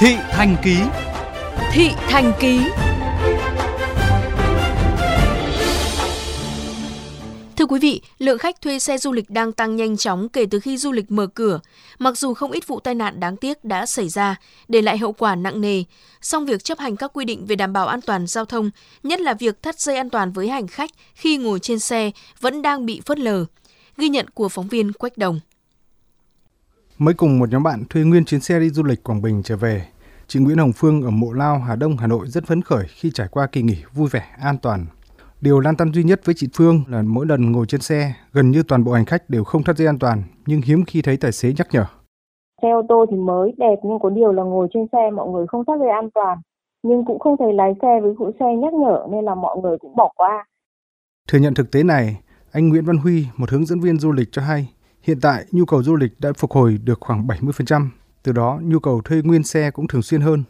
Thị Thành Ký Thị Thành Ký Thưa quý vị, lượng khách thuê xe du lịch đang tăng nhanh chóng kể từ khi du lịch mở cửa. Mặc dù không ít vụ tai nạn đáng tiếc đã xảy ra, để lại hậu quả nặng nề, song việc chấp hành các quy định về đảm bảo an toàn giao thông, nhất là việc thắt dây an toàn với hành khách khi ngồi trên xe vẫn đang bị phớt lờ. Ghi nhận của phóng viên Quách Đồng. Mới cùng một nhóm bạn thuê nguyên chuyến xe đi du lịch Quảng Bình trở về, chị Nguyễn Hồng Phương ở Mộ Lao, Hà Đông, Hà Nội rất phấn khởi khi trải qua kỳ nghỉ vui vẻ, an toàn. Điều lan tăn duy nhất với chị Phương là mỗi lần ngồi trên xe, gần như toàn bộ hành khách đều không thắt dây an toàn, nhưng hiếm khi thấy tài xế nhắc nhở. Xe ô tô thì mới đẹp nhưng có điều là ngồi trên xe mọi người không thắt dây an toàn, nhưng cũng không thấy lái xe với phụ xe nhắc nhở nên là mọi người cũng bỏ qua. Thừa nhận thực tế này, anh Nguyễn Văn Huy, một hướng dẫn viên du lịch cho hay, hiện tại nhu cầu du lịch đã phục hồi được khoảng 70%, từ đó nhu cầu thuê nguyên xe cũng thường xuyên hơn.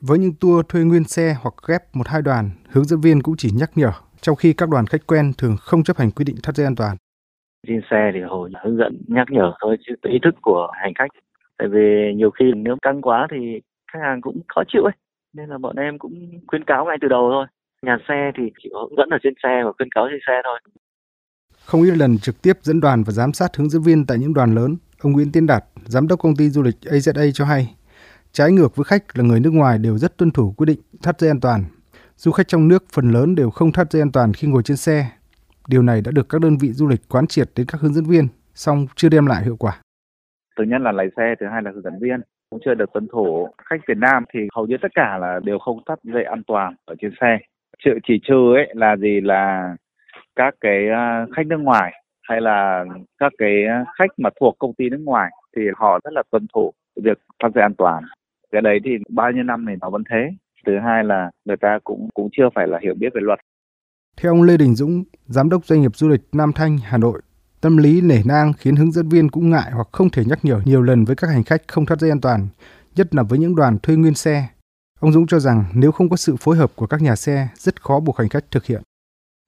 Với những tour thuê nguyên xe hoặc ghép một hai đoàn, hướng dẫn viên cũng chỉ nhắc nhở, trong khi các đoàn khách quen thường không chấp hành quy định thắt dây an toàn. Trên xe thì hồi hướng dẫn nhắc nhở thôi chứ ý thức của hành khách. Tại vì nhiều khi nếu căng quá thì khách hàng cũng khó chịu ấy. Nên là bọn em cũng khuyến cáo ngay từ đầu thôi. Nhà xe thì chỉ hướng dẫn ở trên xe và khuyến cáo trên xe thôi. Không ít lần trực tiếp dẫn đoàn và giám sát hướng dẫn viên tại những đoàn lớn, ông Nguyễn Tiến Đạt, giám đốc công ty du lịch AZA cho hay, trái ngược với khách là người nước ngoài đều rất tuân thủ quy định thắt dây an toàn. Du khách trong nước phần lớn đều không thắt dây an toàn khi ngồi trên xe. Điều này đã được các đơn vị du lịch quán triệt đến các hướng dẫn viên, song chưa đem lại hiệu quả. Thứ nhất là lái xe, thứ hai là hướng dẫn viên cũng chưa được tuân thủ. Khách Việt Nam thì hầu như tất cả là đều không thắt dây an toàn ở trên xe. Chỉ, chỉ trừ ấy là gì là các cái à, khách nước ngoài hay là các cái à, khách mà thuộc công ty nước ngoài thì họ rất là tuân thủ việc tham dây an toàn. Cái đấy thì bao nhiêu năm này nó vẫn thế. Thứ hai là người ta cũng cũng chưa phải là hiểu biết về luật. Theo ông Lê Đình Dũng, giám đốc doanh nghiệp du lịch Nam Thanh, Hà Nội, tâm lý nể nang khiến hướng dẫn viên cũng ngại hoặc không thể nhắc nhở nhiều lần với các hành khách không thắt dây an toàn, nhất là với những đoàn thuê nguyên xe. Ông Dũng cho rằng nếu không có sự phối hợp của các nhà xe, rất khó buộc hành khách thực hiện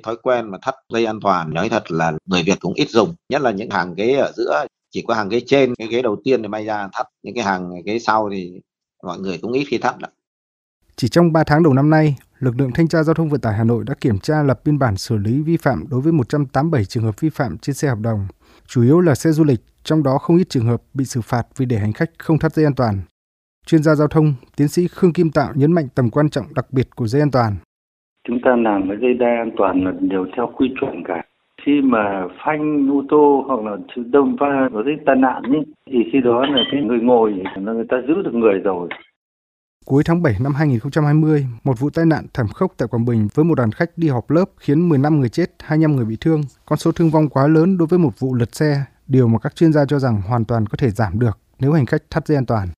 thói quen mà thắt dây an toàn nói thật là người Việt cũng ít dùng nhất là những hàng ghế ở giữa chỉ có hàng ghế trên cái ghế đầu tiên thì may ra thắt những cái hàng ghế sau thì mọi người cũng ít khi thắt lắm. Chỉ trong 3 tháng đầu năm nay, lực lượng thanh tra giao thông vận tải Hà Nội đã kiểm tra lập biên bản xử lý vi phạm đối với 187 trường hợp vi phạm trên xe hợp đồng, chủ yếu là xe du lịch, trong đó không ít trường hợp bị xử phạt vì để hành khách không thắt dây an toàn. Chuyên gia giao thông, tiến sĩ Khương Kim Tạo nhấn mạnh tầm quan trọng đặc biệt của dây an toàn chúng ta làm cái dây đai an toàn là đều theo quy chuẩn cả khi mà phanh ô tô hoặc là đâm va có cái tai nạn ấy, thì khi đó là cái người ngồi là người ta giữ được người rồi Cuối tháng 7 năm 2020, một vụ tai nạn thảm khốc tại Quảng Bình với một đoàn khách đi họp lớp khiến 15 người chết, 25 người bị thương. Con số thương vong quá lớn đối với một vụ lật xe, điều mà các chuyên gia cho rằng hoàn toàn có thể giảm được nếu hành khách thắt dây an toàn.